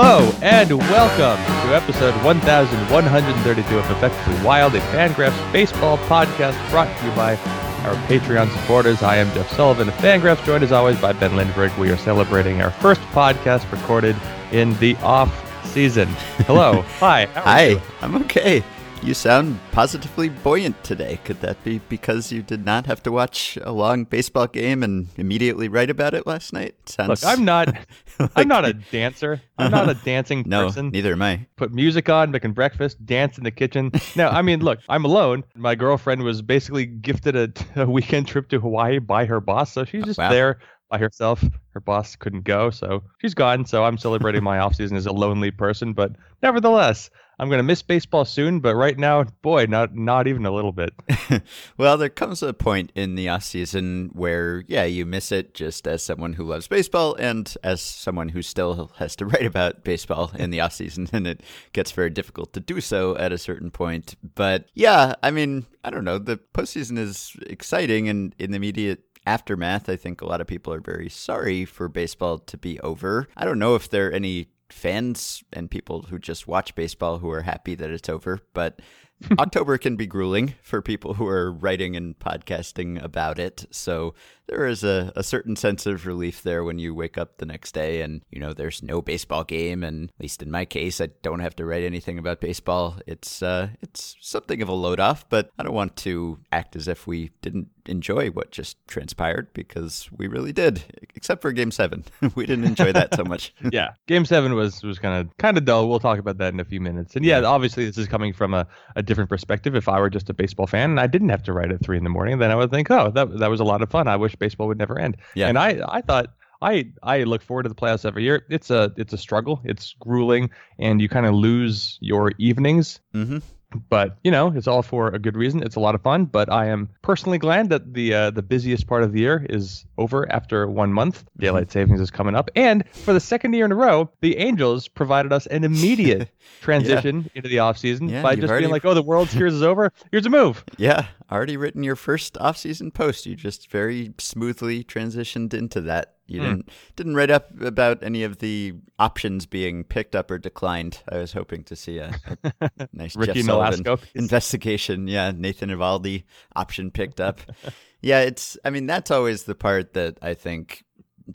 Hello and welcome to episode 1132 of Effectively Wild, a Fangraphs baseball podcast brought to you by our Patreon supporters. I am Jeff Sullivan of Fangraphs, joined as always by Ben Lindbergh. We are celebrating our first podcast recorded in the off season. Hello. Hi. Hi. You? I'm okay. You sound positively buoyant today. Could that be because you did not have to watch a long baseball game and immediately write about it last night? Sounds Look, I'm not like... I'm not a dancer. I'm uh-huh. not a dancing no, person. neither am I. Put music on, making breakfast, dance in the kitchen. No, I mean, look, I'm alone. My girlfriend was basically gifted a, a weekend trip to Hawaii by her boss, so she's oh, just wow. there by herself. Her boss couldn't go, so she's gone. So I'm celebrating my off season as a lonely person, but nevertheless, I'm going to miss baseball soon, but right now, boy, not not even a little bit. well, there comes a point in the off season where, yeah, you miss it just as someone who loves baseball and as someone who still has to write about baseball in the off season, and it gets very difficult to do so at a certain point. But yeah, I mean, I don't know. The postseason is exciting, and in the immediate aftermath, I think a lot of people are very sorry for baseball to be over. I don't know if there are any fans and people who just watch baseball who are happy that it's over, but October can be grueling for people who are writing and podcasting about it. So there is a, a certain sense of relief there when you wake up the next day and, you know, there's no baseball game. And at least in my case, I don't have to write anything about baseball. It's, uh, it's something of a load off, but I don't want to act as if we didn't enjoy what just transpired because we really did, except for game seven. we didn't enjoy that so much. yeah. Game seven was, was kind of, kind of dull. We'll talk about that in a few minutes. And yeah, obviously this is coming from a, a different perspective. If I were just a baseball fan and I didn't have to write at three in the morning, then I would think, oh, that, that was a lot of fun. I wish baseball would never end. Yeah. And I I thought I I look forward to the playoffs every year. It's a it's a struggle. It's grueling, and you kind of lose your evenings. Mm-hmm but you know it's all for a good reason. It's a lot of fun. But i am personally glad that the uh, the busiest part of the year is over after one month. Mm-hmm. daylight savings is coming up. And for the second year in a row the angels provided us an immediate transition yeah. into the offseason yeah, by just already... being like oh the world series is over. Here's a move. Yeah already written your first offseason post. You just very smoothly transitioned into that you mm. didn't didn't write up about any of the options being picked up or declined. I was hoping to see a, a nice Ricky Jeff Sullivan investigation. Yeah, Nathan Eovaldi option picked up. yeah, it's. I mean, that's always the part that I think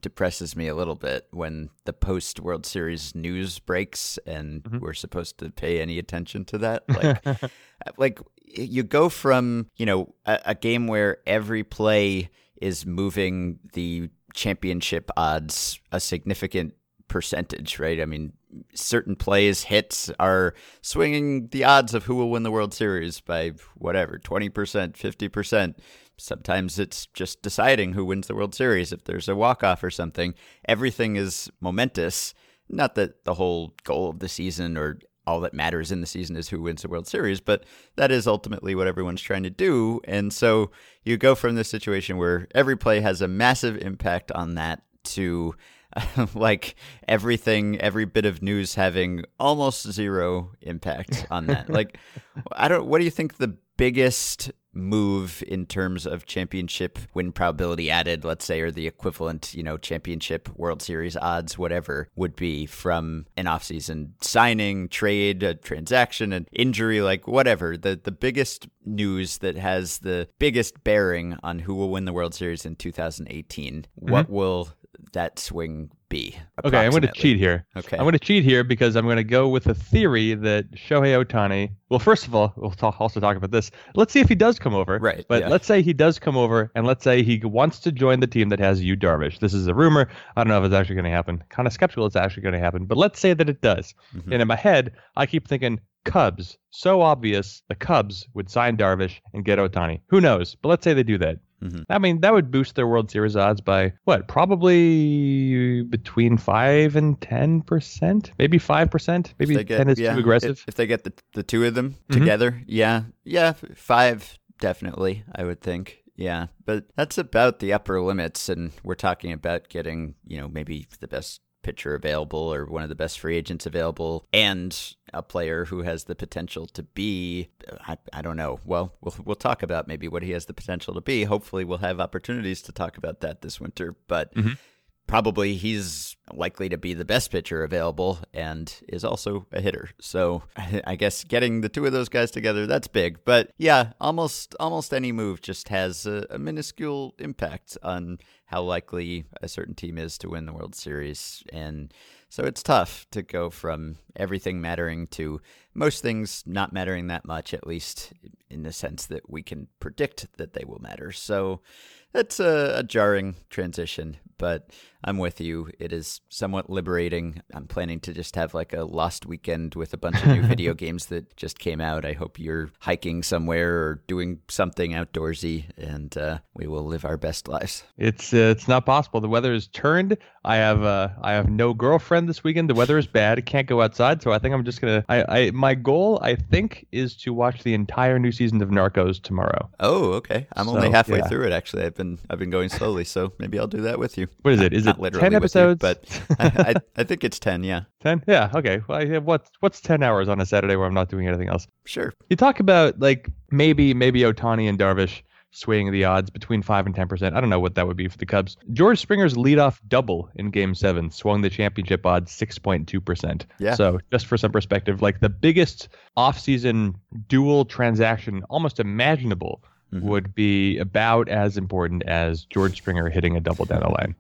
depresses me a little bit when the post World Series news breaks and mm-hmm. we're supposed to pay any attention to that. Like, like you go from you know a, a game where every play is moving the championship odds a significant percentage, right? I mean, certain plays, hits are swinging the odds of who will win the World Series by whatever, 20%, 50%. Sometimes it's just deciding who wins the World Series. If there's a walk off or something, everything is momentous. Not that the whole goal of the season or all that matters in the season is who wins the World Series, but that is ultimately what everyone's trying to do. And so you go from this situation where every play has a massive impact on that to like everything, every bit of news having almost zero impact on that. like, I don't, what do you think the biggest move in terms of championship win probability added, let's say, or the equivalent, you know, championship World Series odds, whatever, would be from an offseason signing, trade, a transaction, an injury, like whatever. The the biggest news that has the biggest bearing on who will win the World Series in 2018. Mm-hmm. What will that swing be? Okay, I'm going to cheat here. Okay. I'm going to cheat here because I'm going to go with a theory that Shohei Ohtani. Well, first of all, we'll talk, also talk about this. Let's see if he does come over. Right. But yeah. let's say he does come over, and let's say he wants to join the team that has Yu Darvish. This is a rumor. I don't know if it's actually going to happen. Kind of skeptical it's actually going to happen, but let's say that it does. Mm-hmm. And in my head, I keep thinking Cubs. So obvious, the Cubs would sign Darvish and get Ohtani. Who knows? But let's say they do that. Mm-hmm. I mean, that would boost their World Series odds by what? Probably between five and ten percent, maybe five percent. Maybe get, ten is yeah, too aggressive. If, if, they get the the two of them mm-hmm. together, yeah, yeah, five definitely. I would think. Yeah, but that's about the upper limits, and we're talking about getting, you know, maybe the best pitcher available or one of the best free agents available and a player who has the potential to be I, I don't know well we'll we'll talk about maybe what he has the potential to be hopefully we'll have opportunities to talk about that this winter but mm-hmm. Probably he's likely to be the best pitcher available and is also a hitter. So I guess getting the two of those guys together that's big. But yeah, almost almost any move just has a, a minuscule impact on how likely a certain team is to win the World Series and so it's tough to go from everything mattering to most things not mattering that much, at least in the sense that we can predict that they will matter. So it's a, a jarring transition, but I'm with you. It is somewhat liberating. I'm planning to just have like a lost weekend with a bunch of new video games that just came out. I hope you're hiking somewhere or doing something outdoorsy, and uh, we will live our best lives. It's uh, it's not possible. The weather is turned. I have uh, I have no girlfriend this weekend. The weather is bad. I can't go outside, so I think I'm just gonna. I, I my goal I think is to watch the entire new season of Narcos tomorrow. Oh, okay. I'm so, only halfway yeah. through it actually. I've been I've been going slowly, so maybe I'll do that with you. What is uh, it? Is it literally ten episodes? You, but I, I, I think it's ten. Yeah. Ten. Yeah. Okay. Well, I have what's what's ten hours on a Saturday where I'm not doing anything else? Sure. You talk about like maybe maybe Ohtani and Darvish swaying the odds between 5 and 10%. I don't know what that would be for the Cubs. George Springer's leadoff double in game seven swung the championship odds 6.2%. Yeah. So, just for some perspective, like the biggest offseason dual transaction almost imaginable mm-hmm. would be about as important as George Springer hitting a double down the line.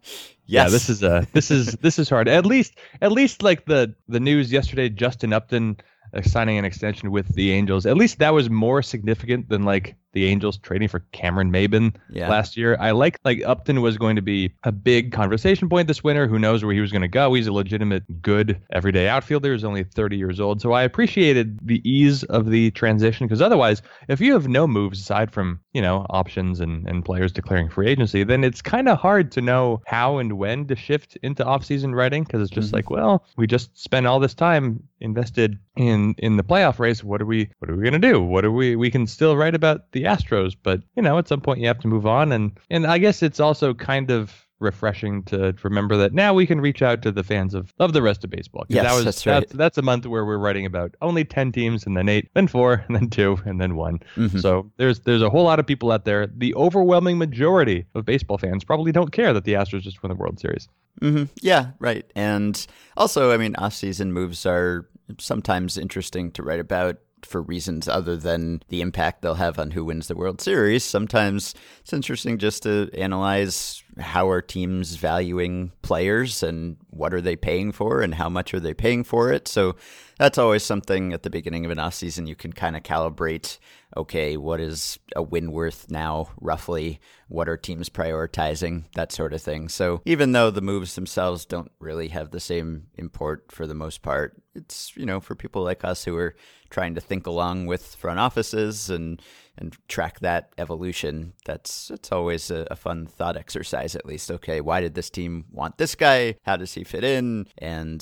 Yes. Yeah, this is a this is this is hard. At least at least like the the news yesterday, Justin Upton uh, signing an extension with the Angels. At least that was more significant than like the Angels trading for Cameron Maybin yeah. last year. I like like Upton was going to be a big conversation point this winter. Who knows where he was going to go? He's a legitimate, good everyday outfielder. He's only 30 years old, so I appreciated the ease of the transition because otherwise, if you have no moves aside from you know options and and players declaring free agency, then it's kind of hard to know how and when to shift into offseason writing because it's just mm-hmm. like, well, we just spent all this time invested in in the playoff race. What are we what are we going to do? What are we we can still write about the Astros, but you know, at some point you have to move on, and and I guess it's also kind of refreshing to remember that now we can reach out to the fans of, of the rest of baseball. Yes, that was, that's right. That's, that's, a month where we're writing about only ten teams, and then eight, then four, and then two, and then one. Mm-hmm. So there's there's a whole lot of people out there. The overwhelming majority of baseball fans probably don't care that the Astros just won the World Series. Mm-hmm. Yeah, right. And also, I mean, off-season moves are sometimes interesting to write about for reasons other than the impact they'll have on who wins the World Series. Sometimes it's interesting just to analyze how are teams valuing players and what are they paying for and how much are they paying for it. So that's always something at the beginning of an off season you can kind of calibrate. Okay, what is a win worth now, roughly? What are teams prioritizing? That sort of thing. So even though the moves themselves don't really have the same import for the most part, it's you know for people like us who are trying to think along with front offices and and track that evolution. That's it's always a, a, fun thought exercise, at least. Okay, why did this team want this guy? How does he fit in? And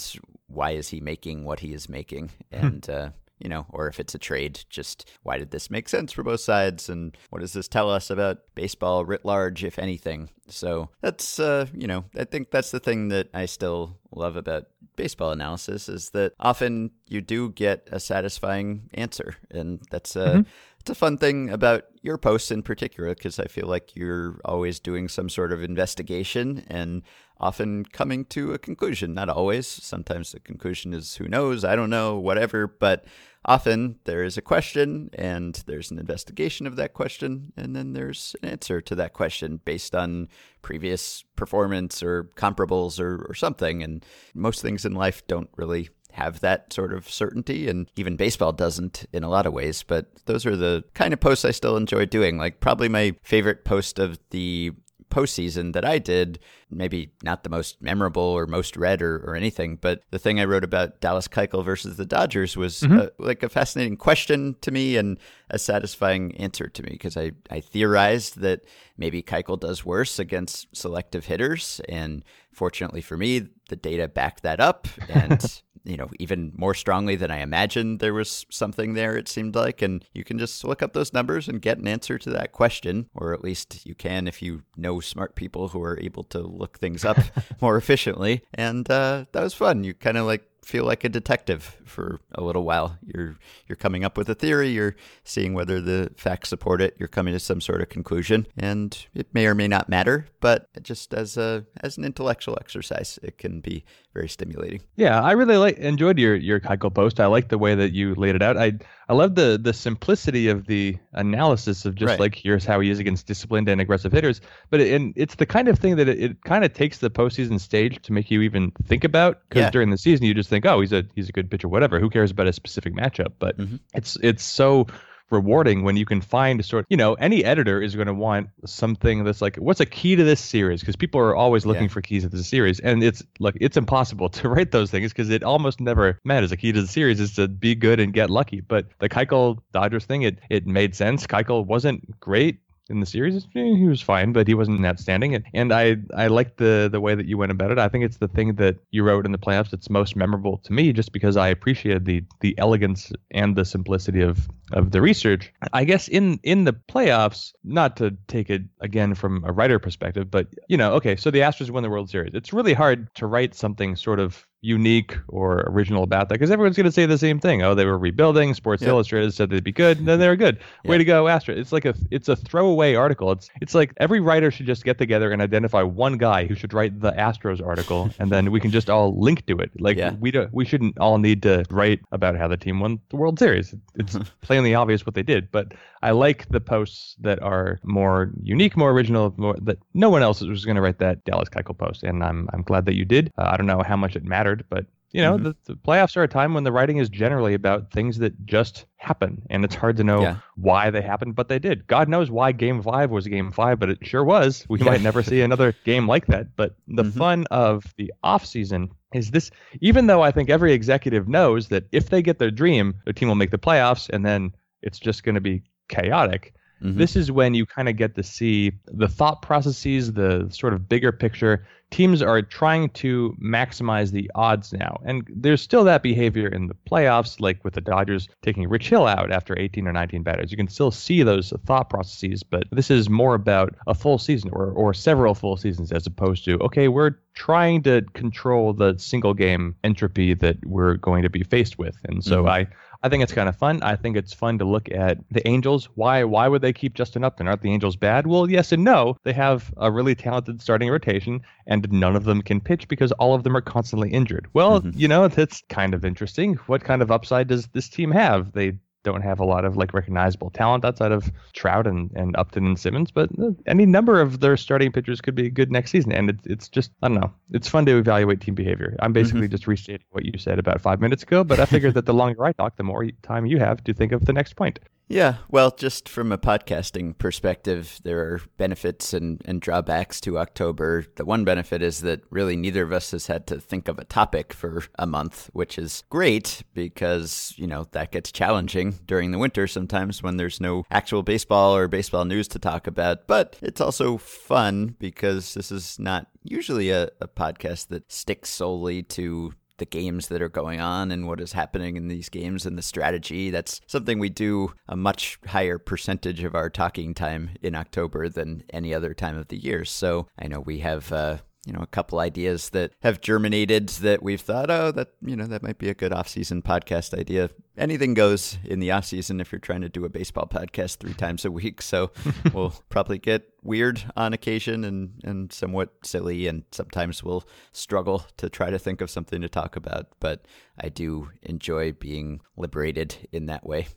why is he making what he is making? Hmm. And uh, you know, or if it's a trade, just why did this make sense for both sides, and what does this tell us about baseball writ large, if anything? So that's, uh, you know, I think that's the thing that I still love about baseball analysis is that often you do get a satisfying answer, and that's uh, mm-hmm. It's a fun thing about your posts in particular because I feel like you're always doing some sort of investigation and often coming to a conclusion. Not always. Sometimes the conclusion is who knows, I don't know, whatever. But often there is a question and there's an investigation of that question, and then there's an answer to that question based on previous performance or comparables or, or something. And most things in life don't really have that sort of certainty and even baseball doesn't in a lot of ways but those are the kind of posts i still enjoy doing like probably my favorite post of the postseason that I did, maybe not the most memorable or most read or, or anything, but the thing I wrote about Dallas Keuchel versus the Dodgers was mm-hmm. a, like a fascinating question to me and a satisfying answer to me because I, I theorized that maybe Keuchel does worse against selective hitters. And fortunately for me, the data backed that up. And you know, even more strongly than I imagined there was something there, it seemed like. And you can just look up those numbers and get an answer to that question, or at least you can if you know smart people who are able to look things up more efficiently. And uh, that was fun. You kind of like feel like a detective for a little while. You're you're coming up with a theory, you're seeing whether the facts support it, you're coming to some sort of conclusion, and it may or may not matter, but just as a as an intellectual exercise, it can be very stimulating. Yeah, I really like enjoyed your your Keuchel post. I like the way that you laid it out. I I love the the simplicity of the analysis of just Right. like here's how he is against disciplined and aggressive hitters. But it, and it's the kind of thing that it, it kind of takes the postseason stage to make you even think about. Because Yeah. during the season you just think, oh, he's a he's a good pitcher, whatever. Who cares about a specific matchup? But Mhm. it's it's so rewarding when you can find sort you know any editor is going to want something that's like what's a key to this series because people are always looking Yeah. for keys to the series and it's like it's impossible to write those things because it almost never matters a key to the series is to be good and get lucky but the Keuchel Dodgers thing it it made sense Keuchel wasn't great in the series Eh, he was fine but he wasn't outstanding and, and I I like the the way that you went about it. I think it's the thing that you wrote in the playoffs that's most memorable to me just because I appreciated the the elegance and the simplicity of of the research. I guess in in the playoffs not to take it again from a writer perspective but you know okay so the Astros win the World Series. It's really hard to write something sort of unique or original about that because everyone's going to say the same thing oh they were rebuilding Sports Yeah. Illustrated said they'd be good and then they were good way Yeah. to go Astros it's like a it's a throwaway article it's it's like every writer should just get together and identify one guy who should write the Astros article and then we can just all link to it like Yeah. we don't we shouldn't all need to write about how the team won the World Series it's plainly obvious what they did but I like the posts that are more unique more original more that no one else was going to write that Dallas Keuchel post and I'm I'm glad that you did uh, I don't know how much it mattered but you know Mhm. the, the playoffs are a time when the writing is generally about things that just happen and it's hard to know Yeah. why they happened but they did god knows why game five was game five but it sure was we might never see another game like that but the Mhm. fun of the off season is this even though i think every executive knows that if they get their dream their team will make the playoffs and then it's just going to be chaotic Mhm. this is when you kind of get to see the thought processes, the sort of bigger picture. Teams are trying to maximize the odds now. And there's still that behavior in the playoffs, like with the Dodgers taking Rich Hill out after 18 or 19 batters. You can still see those thought processes, but this is more about a full season or, or several full seasons as opposed to, okay, we're trying to control the single game entropy that we're going to be faced with. And so Mhm. I, I think it's kind of fun. I think it's fun to look at the Angels. Why why would they keep Justin Upton? Aren't the Angels bad? Well, yes and no. They have a really talented starting rotation, and none of them can pitch because all of them are constantly injured. Well, Mhm. you know that's kind of interesting. What kind of upside does this team have? They don't have a lot of like recognizable talent outside of Trout and, and Upton and Simmons, but uh, any number of their starting pitchers could be good next season. And it's it's just I don't know. It's fun to evaluate team behavior. I'm basically just restating what you said about five minutes ago, but I figured that the longer I talk, the more time you have to think of the next point. Yeah, well, just from a podcasting perspective, there are benefits and, and drawbacks to October. The one benefit is that really neither of us has had to think of a topic for a month, which is great because, you know, that gets challenging during the winter sometimes when there's no actual baseball or baseball news to talk about. But it's also fun because this is not usually a, a podcast that sticks solely to the games that are going on and what is happening in these games and the strategy. That's something we do a much higher percentage of our talking time in October than any other time of the year. So I know we have. Uh, you know, a couple ideas that have germinated that we've thought, oh, that you know, that might be a good off-season podcast idea. Anything goes in the off-season if you're trying to do a baseball podcast three times a week. So we'll probably get weird on occasion and and somewhat silly, and sometimes we'll struggle to try to think of something to talk about. But I do enjoy being liberated in that way.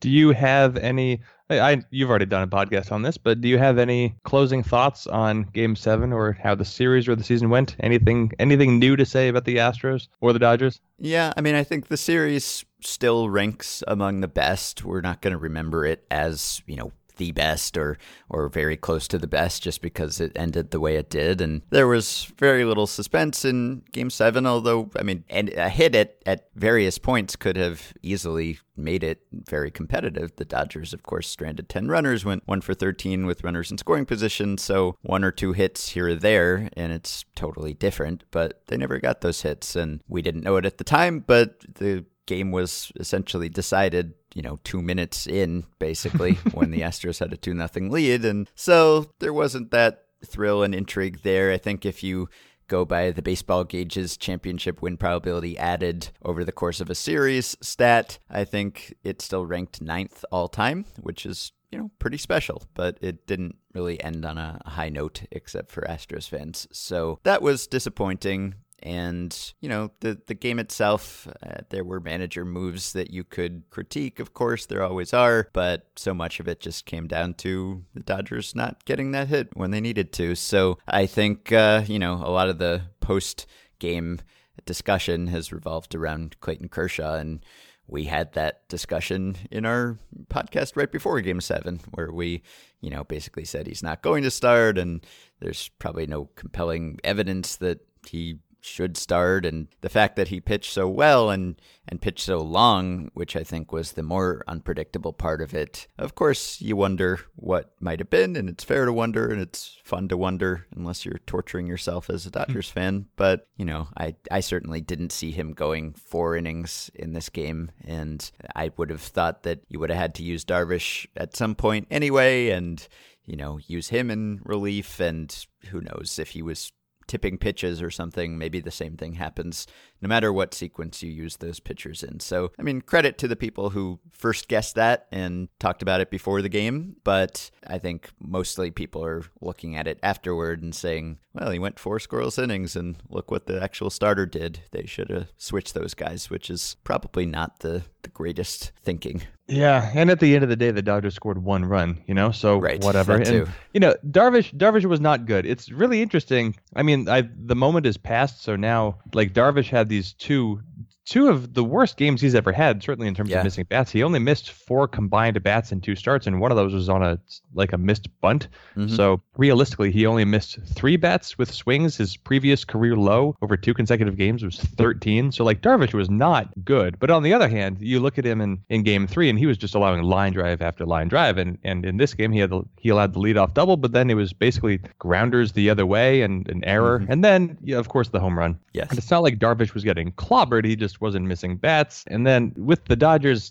Do you have any? I, you've already done a podcast on this, but do you have any closing thoughts on Game Seven or how the series or the season went? Anything anything new to say about the Astros or the Dodgers? Yeah, I mean, I think the series still ranks among the best. We're not going to remember it as, you know, the best or or very close to the best just because it ended the way it did. And there was very little suspense in game 7 although I mean and a hit at at various points could have easily made it very competitive. The Dodgers of course stranded 10 runners went 1 for 13 with runners in scoring position. So one or two hits here or there and it's totally different but they never got those hits. And we didn't know it at the time but the game was essentially decided, you know, two minutes in, basically, when the Astros had a 2 nothing lead. And so there wasn't that thrill and intrigue there. I think if you go by the baseball gauges championship win probability added over the course of a series stat, I think it still ranked ninth all time, which is you know, pretty special, but it didn't really end on a high note except for Astros fans. So that was disappointing. And, you know, the, the game itself, uh, there were manager moves that you could critique, of course, there always are, but so much of it just came down to the Dodgers not getting that hit when they needed to. So I think, uh, you know, a lot of the post game discussion has revolved around Clayton Kershaw and we had that discussion in our podcast right before game seven, where we, you know, basically said he's not going to start, and there's probably no compelling evidence that he should start and the fact that he pitched so well and and pitched so long which i think was the more unpredictable part of it of course you wonder what might have been and it's fair to wonder and it's fun to wonder unless you're torturing yourself as a hmm. dodgers fan but you know i i certainly didn't see him going four innings in this game and i would have thought that you would have had to use darvish at some point anyway and you know use him in relief and who knows if he was tipping pitches or something, maybe the same thing happens no matter what sequence you use those pitchers in. So, I mean, credit to the people who first guessed that and talked about it before the game, but I think mostly people are looking at it afterward and saying, well, he went four scoreless innings and look what the actual starter did. They should have switched those guys, which is probably not the, the greatest thinking. Yeah, and at the end of the day, the Dodgers scored one run, you know, so right, whatever. And you know, Darvish, Darvish was not good. It's really interesting. I mean, I the moment is past, so now like Darvish had these two two of the worst games he's ever had, certainly in terms yeah. of missing bats. He only missed four combined bats in two starts, and one of those was on a like a missed bunt. Mm-hmm. So realistically, he only missed three bats with swings. His previous career low over two consecutive games was 13. So like Darvish was not good. But on the other hand, you look at him in, in game three, and he was just allowing line drive after line drive. And and in this game, he had the, he allowed the leadoff double, but then it was basically grounders the other way and an error, mm-hmm. and then yeah, of course the home run. Yes. And it's not like Darvish was getting clobbered. He just wasn't missing bats. And then with the Dodgers,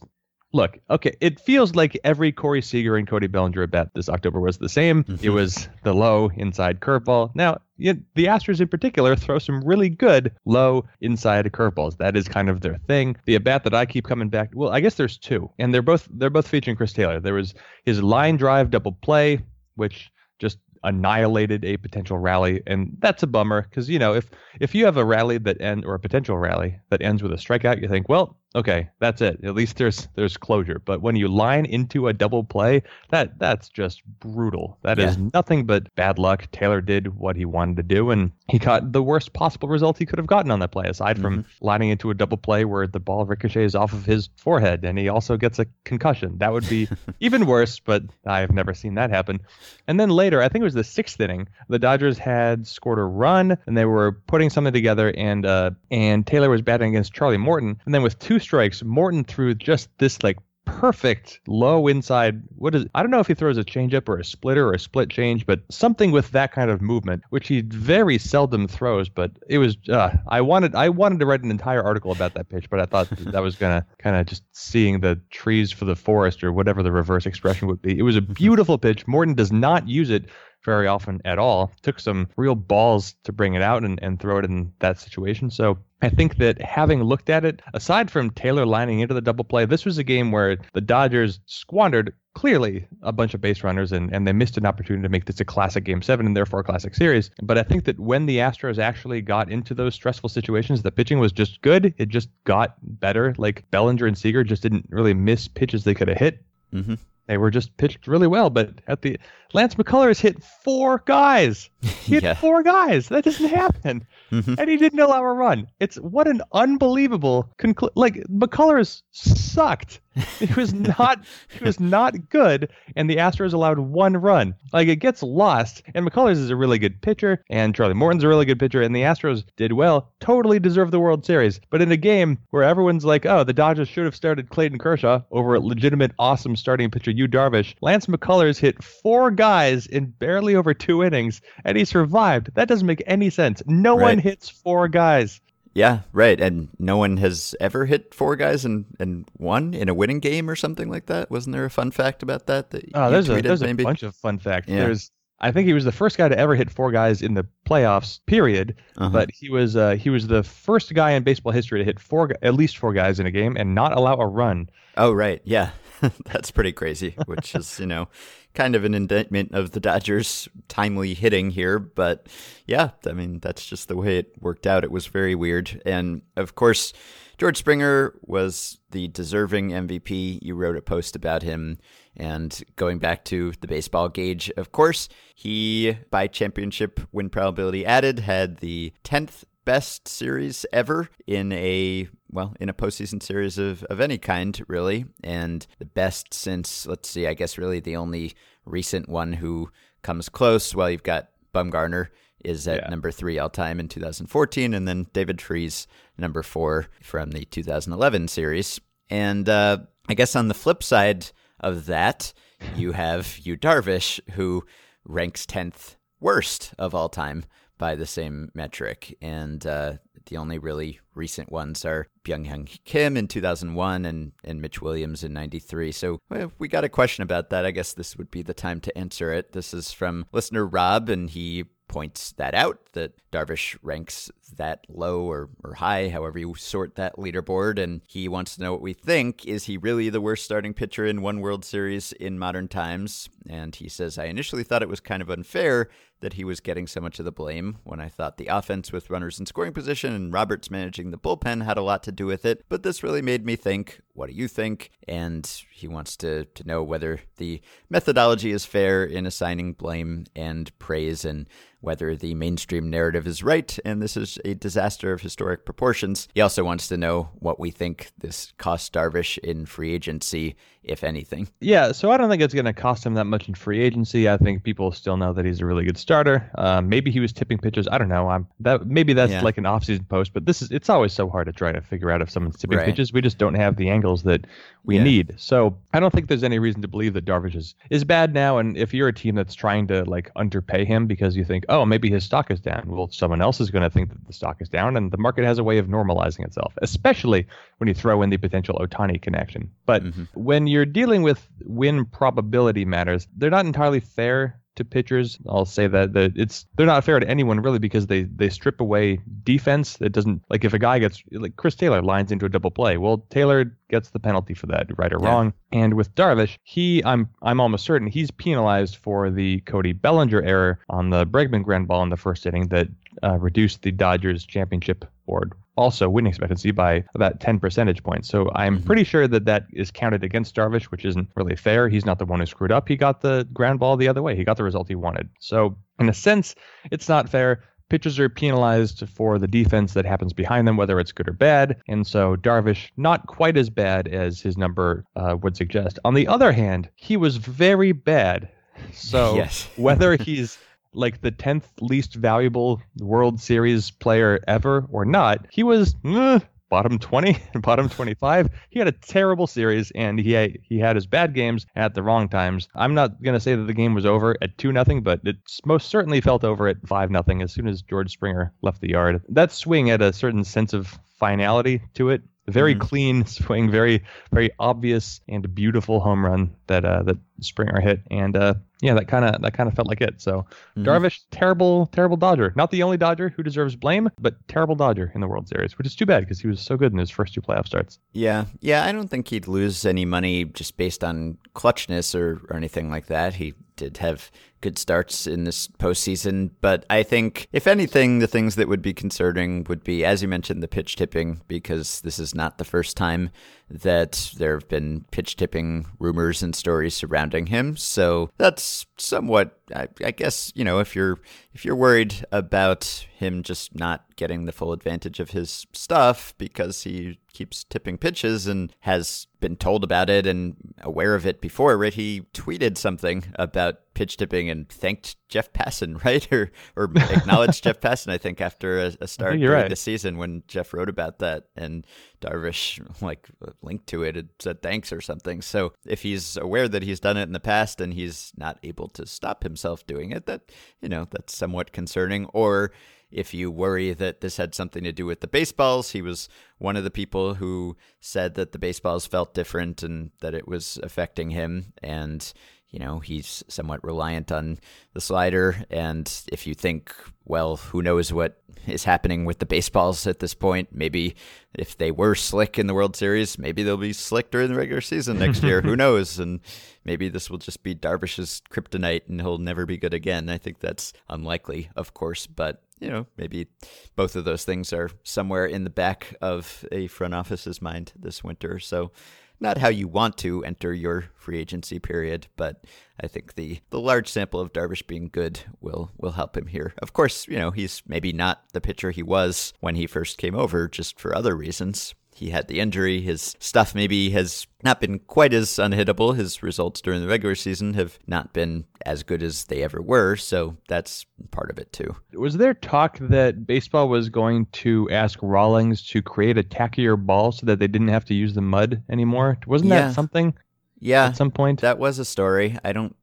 look, okay, it feels like every Corey Seager and Cody Bellinger at bat this October was the same. Mm-hmm. It was the low inside curveball. Now, the Astros in particular throw some really good low inside curveballs. That is kind of their thing. The at bat that I keep coming back, well, I guess there's two, and they're both they're both featuring Chris Taylor. There was his line drive double play, which just annihilated a potential rally, and that's a bummer because you know if if you have a rally that end or a potential rally that ends with a strikeout, you think, well, okay, that's it. At least there's there's closure. But when you line into a double play, that that's just brutal. That yeah. is nothing but bad luck. Taylor did what he wanted to do, and he got the worst possible result he could have gotten on that play, aside from mm-hmm. lining into a double play where the ball ricochets off of his forehead, and he also gets a concussion. That would be even worse. But I've never seen that happen. And then later, I think it was the sixth inning, the Dodgers had scored a run, and they were putting something together, and uh, and Taylor was batting against Charlie Morton, and then with two strikes, Morton threw just this like perfect low inside. What is? I don't know if he throws a changeup or a splitter or a split change, but something with that kind of movement, which he very seldom throws. But it was. Uh, I wanted. I wanted to write an entire article about that pitch, but I thought that was gonna kind of just seeing the trees for the forest or whatever the reverse expression would be. It was a beautiful pitch. Morton does not use it very often at all. Took some real balls to bring it out and, and throw it in that situation. So I think that having looked at it, aside from Taylor lining into the double play, this was a game where the Dodgers squandered clearly a bunch of base runners and, and they missed an opportunity to make this a classic game seven and therefore a classic series. But I think that when the Astros actually got into those stressful situations, the pitching was just good. It just got better. Like Bellinger and Seager just didn't really miss pitches they could have hit. Mm-hmm. They were just pitched really well, but at the Lance McCullers hit four guys. He hit yeah. four guys. That doesn't happen. Mm-hmm. And he didn't allow a run. It's what an unbelievable conclu- like McCullers sucked. He was not he was not good and the Astros allowed one run. Like it gets lost and McCullers is a really good pitcher and Charlie Morton's a really good pitcher and the Astros did well, totally deserve the World Series. But in a game where everyone's like, "Oh, the Dodgers should have started Clayton Kershaw over a legitimate awesome starting pitcher Yu Darvish." Lance McCullers hit four guys in barely over 2 innings and he survived. That doesn't make any sense. No right. one hits four guys. Yeah, right. And no one has ever hit four guys and, and won in a winning game or something like that. Wasn't there a fun fact about that? that oh, there's, a, there's a bunch of fun facts. Yeah. There's I think he was the first guy to ever hit four guys in the playoffs. Period. Uh-huh. But he was uh, he was the first guy in baseball history to hit four at least four guys in a game and not allow a run. Oh right, yeah, that's pretty crazy. Which is you know kind of an indictment of the Dodgers' timely hitting here. But yeah, I mean that's just the way it worked out. It was very weird, and of course. George Springer was the deserving MVP. You wrote a post about him. And going back to the baseball gauge, of course, he, by championship win probability added, had the 10th best series ever in a well in a postseason series of, of any kind really and the best since let's see i guess really the only recent one who comes close well you've got bumgarner is at yeah. number three all time in 2014 and then david freese number four from the 2011 series and uh, i guess on the flip side of that you have Yu Darvish who ranks 10th worst of all time by the same metric. And uh, the only really recent ones are Byung Hyun Kim in 2001 and, and Mitch Williams in 93. So well, we got a question about that. I guess this would be the time to answer it. This is from listener Rob, and he points that out that Darvish ranks that low or, or high, however you sort that leaderboard. And he wants to know what we think. Is he really the worst starting pitcher in one World Series in modern times? And he says, I initially thought it was kind of unfair that he was getting so much of the blame when I thought the offense with runners in scoring position and Roberts managing the bullpen had a lot to do with it. But this really made me think, what do you think? And he wants to, to know whether the methodology is fair in assigning blame and praise and whether the mainstream narrative is right and this is a disaster of historic proportions. He also wants to know what we think this cost Darvish in free agency if anything. Yeah, so I don't think it's going to cost him that much in free agency. I think people still know that he's a really good starter. Uh, maybe he was tipping pitches. I don't know. I'm that maybe that's yeah. like an offseason post, but this is it's always so hard to try to figure out if someone's tipping right. pitches. We just don't have the angles that we yeah. need. So I don't think there's any reason to believe that Darvish is is bad now. And if you're a team that's trying to like underpay him because you think, oh, maybe his stock is down, well, someone else is going to think that the stock is down, and the market has a way of normalizing itself, especially when you throw in the potential Ohtani connection. But mm-hmm. when you're dealing with win probability matters, they're not entirely fair to pitchers. I'll say that, that it's they're not fair to anyone really because they they strip away defense. It doesn't like if a guy gets like Chris Taylor lines into a double play. Well, Taylor gets the penalty for that, right or yeah. wrong. And with Darvish, he I'm I'm almost certain he's penalized for the Cody Bellinger error on the Bregman ground ball in the first inning that uh, reduced the Dodgers championship board also win expectancy by about 10 percentage points. So I'm mm-hmm. pretty sure that that is counted against Darvish, which isn't really fair. He's not the one who screwed up. He got the ground ball the other way. He got the result he wanted. So in a sense, it's not fair. Pitchers are penalized for the defense that happens behind them, whether it's good or bad. And so Darvish, not quite as bad as his number uh, would suggest. On the other hand, he was very bad. So yes. whether he's like the 10th least valuable World Series player ever or not, he was eh, bottom 20, and bottom 25. He had a terrible series and he had, he had his bad games at the wrong times. I'm not going to say that the game was over at 2 nothing, but it most certainly felt over at 5 nothing as soon as George Springer left the yard. That swing had a certain sense of finality to it very mm-hmm. clean swing, very very obvious and beautiful home run that uh, that Springer hit, and uh, yeah, that kind of that kind of felt like it. So mm-hmm. Darvish, terrible terrible Dodger, not the only Dodger who deserves blame, but terrible Dodger in the World Series, which is too bad because he was so good in his first two playoff starts. Yeah, yeah, I don't think he'd lose any money just based on clutchness or, or anything like that. He did have good starts in this postseason. But I think, if anything, the things that would be concerning would be, as you mentioned, the pitch tipping, because this is not the first time that there have been pitch tipping rumors and stories surrounding him. So that's somewhat, I, I, guess, you know, if you're if you're worried about him just not getting the full advantage of his stuff because he keeps tipping pitches and has been told about it and aware of it before, right? He tweeted something about pitch tipping and thanked Jeff Passan, right? Or or acknowledged Jeff Passan, I think, after a, a start during right. the season when Jeff wrote about that and Darvish like linked to it and said thanks or something. So if he's aware that he's done it in the past and he's not able to stop himself doing it, that you know, that's somewhat concerning. Or if you worry that this had something to do with the baseballs, he was one of the people who said that the baseballs felt different and that it was affecting him. And you know, he's somewhat reliant on the slider. And if you think, well, who knows what is happening with the baseballs at this point? Maybe if they were slick in the World Series, maybe they'll be slick during the regular season next year. who knows? And maybe this will just be Darvish's kryptonite and he'll never be good again. I think that's unlikely, of course, but you know, maybe both of those things are somewhere in the back of a front office's mind this winter. So not how you want to enter your free agency period, but I think the, the large sample of Darvish being good will will help him here. Of course, you know, he's maybe not the pitcher he was when he first came over, just for other reasons he had the injury. His stuff maybe has not been quite as unhittable. His results during the regular season have not been as good as they ever were. So that's part of it too. Was there talk that baseball was going to ask Rawlings to create a tackier ball so that they didn't have to use the mud anymore? Wasn't Yeah. that something Yeah, at some point? that was a story. I don't,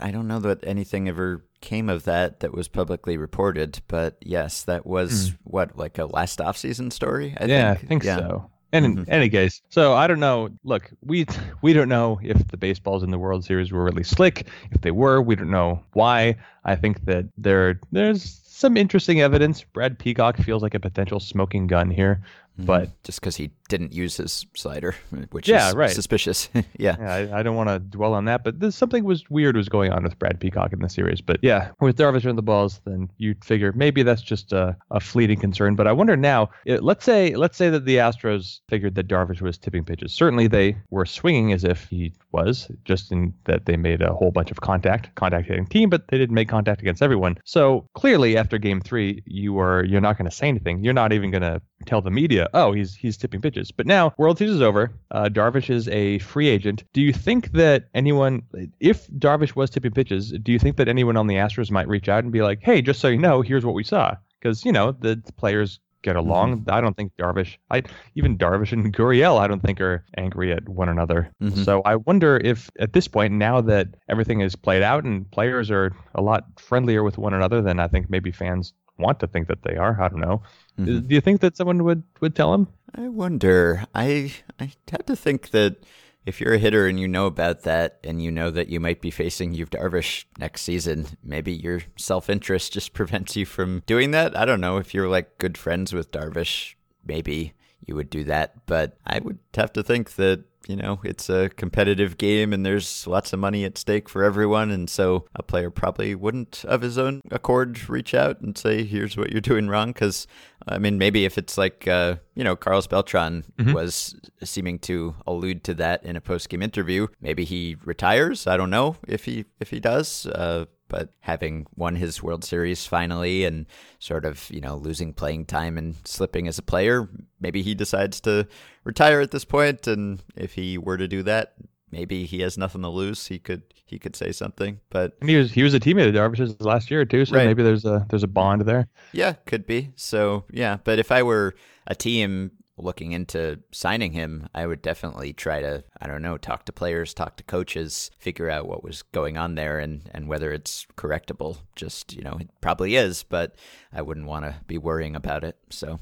I don't know that anything ever came of that that was publicly reported. But yes, that was hmm. what like a last off-season story. I yeah, think. I think Yeah. so. And in Mhm. any case, so I don't know. Look, we we don't know if the baseballs in the World Series were really slick. If they were, we don't know why. I think that there there's some interesting evidence. Brad Peacock feels like a potential smoking gun here, Mhm. but just because he didn't use his slider, which Yeah, is right. suspicious. yeah. yeah, I, I don't want to dwell on that. But there's something was weird was going on with Brad Peacock in the series. But yeah, with Darvish on the balls, then you'd figure maybe that's just a, a fleeting concern. But I wonder now. It, let's say let's say that the Astros figured that Darvish was tipping pitches. Certainly they were swinging as if he was, just in that they made a whole bunch of contact, contact hitting team, but they didn't make contact against everyone. So clearly after Game Three, you are you're not going to say anything. You're not even going to tell the media, oh, he's he's tipping pitches. But now World Series is over. Uh, Darvish is a free agent. Do you think that anyone, if Darvish was tipping pitches, do you think that anyone on the Astros might reach out and be like, hey, just so you know, here's what we saw? Because you know the players get along. I don't think Darvish, I even Darvish and Gurriel, I don't think are angry at one another. Mhm. So I wonder if at this point, now that everything is played out and players are a lot friendlier with one another than I think maybe fans want to think that they are. I don't know. Mhm. Do you think that someone would would tell him? I wonder. I I have to think that if you're a hitter and you know about that, and you know that you might be facing Yu Darvish next season, maybe your self interest just prevents you from doing that. I don't know if you're like good friends with Darvish, maybe you would do that, but I would have to think that. You know, it's a competitive game and there's lots of money at stake for everyone. And so a player probably wouldn't, of his own accord, reach out and say, here's what you're doing wrong. Because I mean, maybe if it's like, uh, you know, Carlos Beltran Mhm. was seeming to allude to that in a post game interview. Maybe he retires. I don't know if he if he does. Uh, but having won his World Series finally and sort of you know losing playing time and slipping as a player, maybe he decides to retire at this point. And if he were to do that, maybe he has nothing to lose. He could he could say something. But And he was he was a teammate of Darvish's last year too, so Right. maybe there's a there's a bond there. Yeah, could be. So, yeah, but if I were a team looking into signing him, I would definitely try to, I don't know, talk to players, talk to coaches, figure out what was going on there and, and whether it's correctable. Just, you know, it probably is, but I wouldn't want to be worrying about it. So,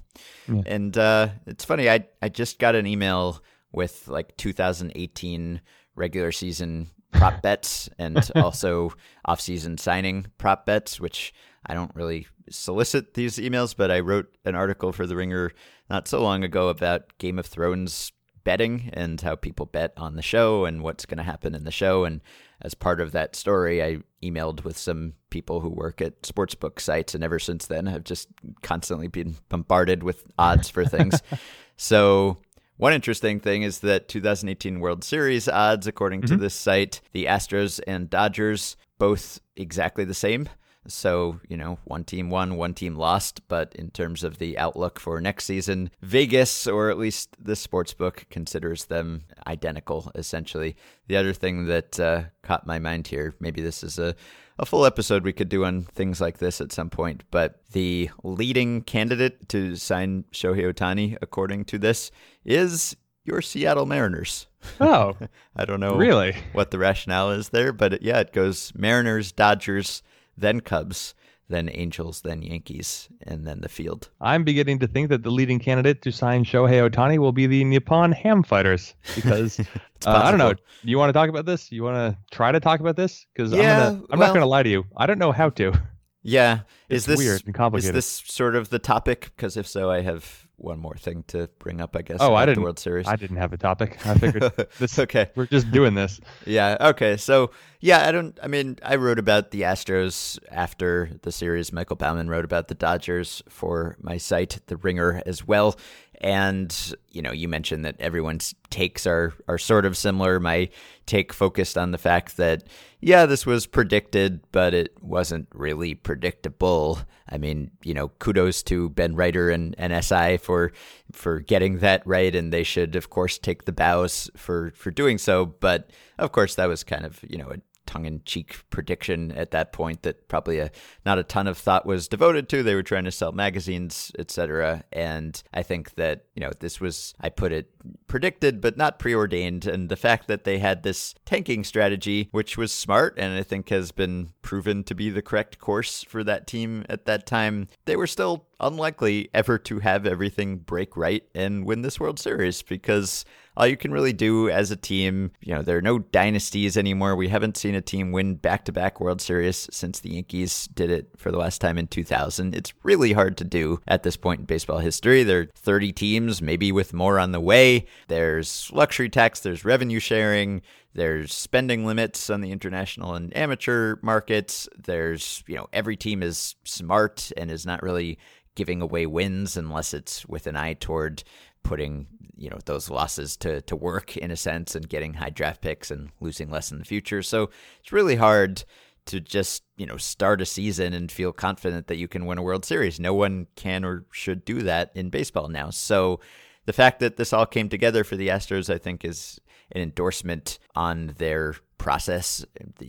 Yeah. and uh, it's funny, I, I just got an email with like 2018 regular season prop bets and also off-season signing prop bets, which I don't really solicit these emails, but I wrote an article for The Ringer not so long ago about Game of Thrones betting and how people bet on the show and what's going to happen in the show. And as part of that story, I emailed with some people who work at sportsbook sites, and ever since then, I've just constantly been bombarded with odds for things. so one interesting thing is that 2018 World Series odds, according to Mhm. this site, the Astros and Dodgers both exactly the same. So, you know, one team won, one team lost. But in terms of the outlook for next season, Vegas, or at least the sports book, considers them identical, essentially. The other thing that uh, caught my mind here, maybe this is a, a full episode we could do on things like this at some point, but the leading candidate to sign Shohei Ohtani, according to this, is your Seattle Mariners. Oh, I don't know really? what the rationale is there, but it, yeah, it goes Mariners, Dodgers, then Cubs, then Angels, then Yankees, and then the field. I'm beginning to think that the leading candidate to sign Shohei Ohtani will be the Nippon Ham Fighters because uh, I don't know. You want to talk about this? You want to try to talk about this? Because yeah, I'm, gonna, I'm well, not going to lie to you. I don't know how to. Yeah, it's is this weird and complicated? Is this sort of the topic? Because if so, I have one more thing to bring up. I guess. Oh, I didn't. The World Series. I didn't have a topic. I figured this. okay. We're just doing this. Yeah. Okay. So yeah, I don't. I mean, I wrote about the Astros after the series. Michael Baumann wrote about the Dodgers for my site, The Ringer, as well. And you know, you mentioned that everyone's takes are are sort of similar. My take focused on the fact that yeah, this was predicted, but it wasn't really predictable. I mean, you know, kudos to Ben Reiter and NSI for for getting that right, and they should, of course, take the bows for for doing so. But of course, that was kind of you know a tongue-in-cheek prediction at that point that probably a, not a ton of thought was devoted to. They were trying to sell magazines, etc. And I think that you know this was I put it predicted but not preordained, and the fact that they had this tanking strategy, which was smart and I think has been proven to be the correct course for that team at that time, they were still unlikely ever to have everything break right and win this World Series because all you can really do as a team, you know, there are no dynasties anymore. We haven't seen a team win back to back World Series since the Yankees did it for the last time in 2000. It's really hard to do at this point in baseball history. There are 30 teams, maybe with more on the way. There's luxury tax, there's revenue sharing. There's spending limits on the international and amateur markets. There's, you know, every team is smart and is not really giving away wins unless it's with an eye toward putting you know those losses to to work in a sense and getting high draft picks and losing less in the future. So it's really hard to just you know start a season and feel confident that you can win a World Series. No one can or should do that in baseball now. So the fact that this all came together for the Astros, I think, is an endorsement on their process